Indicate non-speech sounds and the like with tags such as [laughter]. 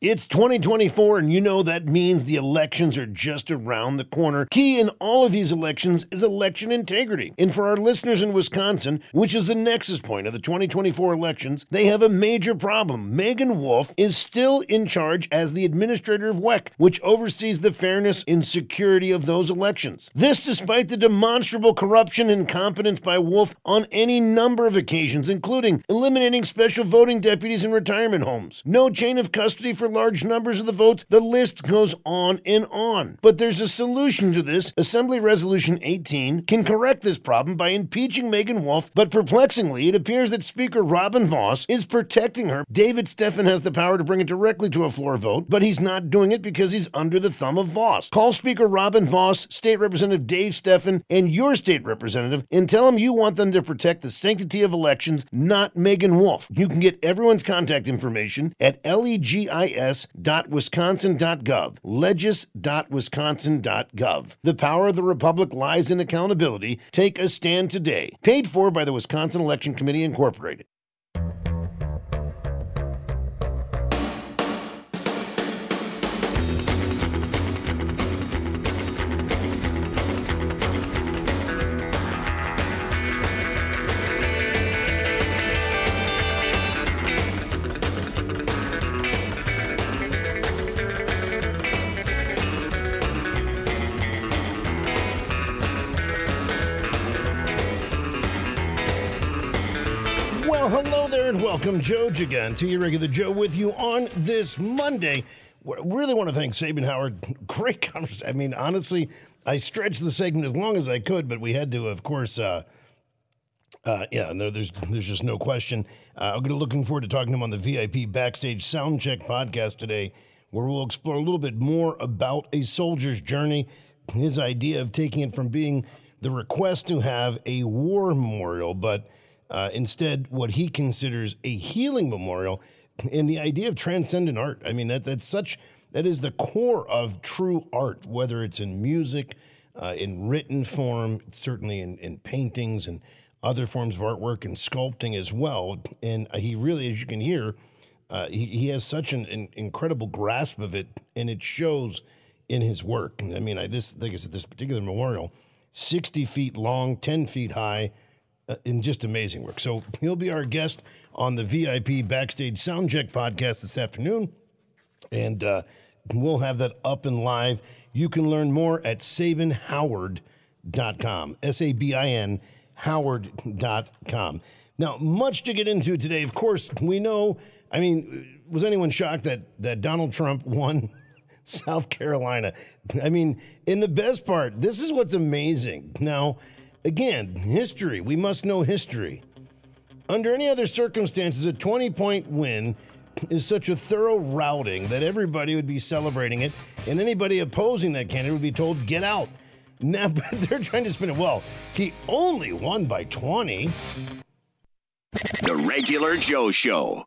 It's 2024, and you know that means the elections are just around the corner. Key in all of these elections is election integrity. And for our listeners in Wisconsin, which is the nexus point of the 2024 elections, they have a major problem. Meagan Wolfe is still in charge as the administrator of WEC, which oversees the fairness and security of those elections. This despite the demonstrable corruption and incompetence by Wolfe on any number of occasions, including eliminating special voting deputies in retirement homes, no chain of custody for large numbers of the votes, the list goes on and on. But there's a solution to this. Assembly Resolution 18 can correct this problem by impeaching Meagan Wolfe, but perplexingly, it appears that Speaker Robin Vos is protecting her. David Steffen has the power to bring it directly to a floor vote, but he's not doing it because he's under the thumb of Vos. Call Speaker Robin Vos, State Representative Dave Steffen, and your state representative and tell them you want them to protect the sanctity of elections, not Meagan Wolfe. You can get everyone's contact information at legis legis.wisconsin.gov. Legis.wisconsin.gov. The power of the Republic lies in accountability. Take a stand today. Paid for by the Wisconsin Election Committee, Incorporated. Well, hello there and welcome, Joe Jagan, to your regular Joe with you on this Monday. We really want to thank Sabin Howard. [laughs] Great conversation. I mean, honestly, I stretched the segment as long as I could, but we had to, of course, uh, uh, yeah, there's there's just no question. Uh, I'm looking forward to talking to him on the VIP Backstage Soundcheck podcast today, where we'll explore a little bit more about a soldier's journey, his idea of taking it from being the request to have a war memorial, but uh, instead what he considers a healing memorial, and the idea of transcendent art. I mean, that that's such that is the core of true art, whether it's in music, uh, in written form, certainly in, in paintings and other forms of artwork and sculpting as well. And he really, as you can hear, uh, he, he has such an, an incredible grasp of it, and it shows in his work. I mean, I this like I said, this particular memorial, sixty feet long, ten feet high, in just amazing work. So he'll be our guest on the VIP Backstage Soundcheck podcast this afternoon, and uh, we'll have that up and live. You can learn more at sabinhoward.com. S A B I N Howard.com. Now, much to get into today. Of course, we know. I mean, was anyone shocked that that Donald Trump won [laughs] South Carolina? I mean, in the best part, this is what's amazing. Now, again, history. We must know history. Under any other circumstances, a 20 point win is such a thorough routing that everybody would be celebrating it, and anybody opposing that candidate would be told, get out. Now, [laughs] but they're trying to spin it. Well, he only won by 20. The Regular Joe Show.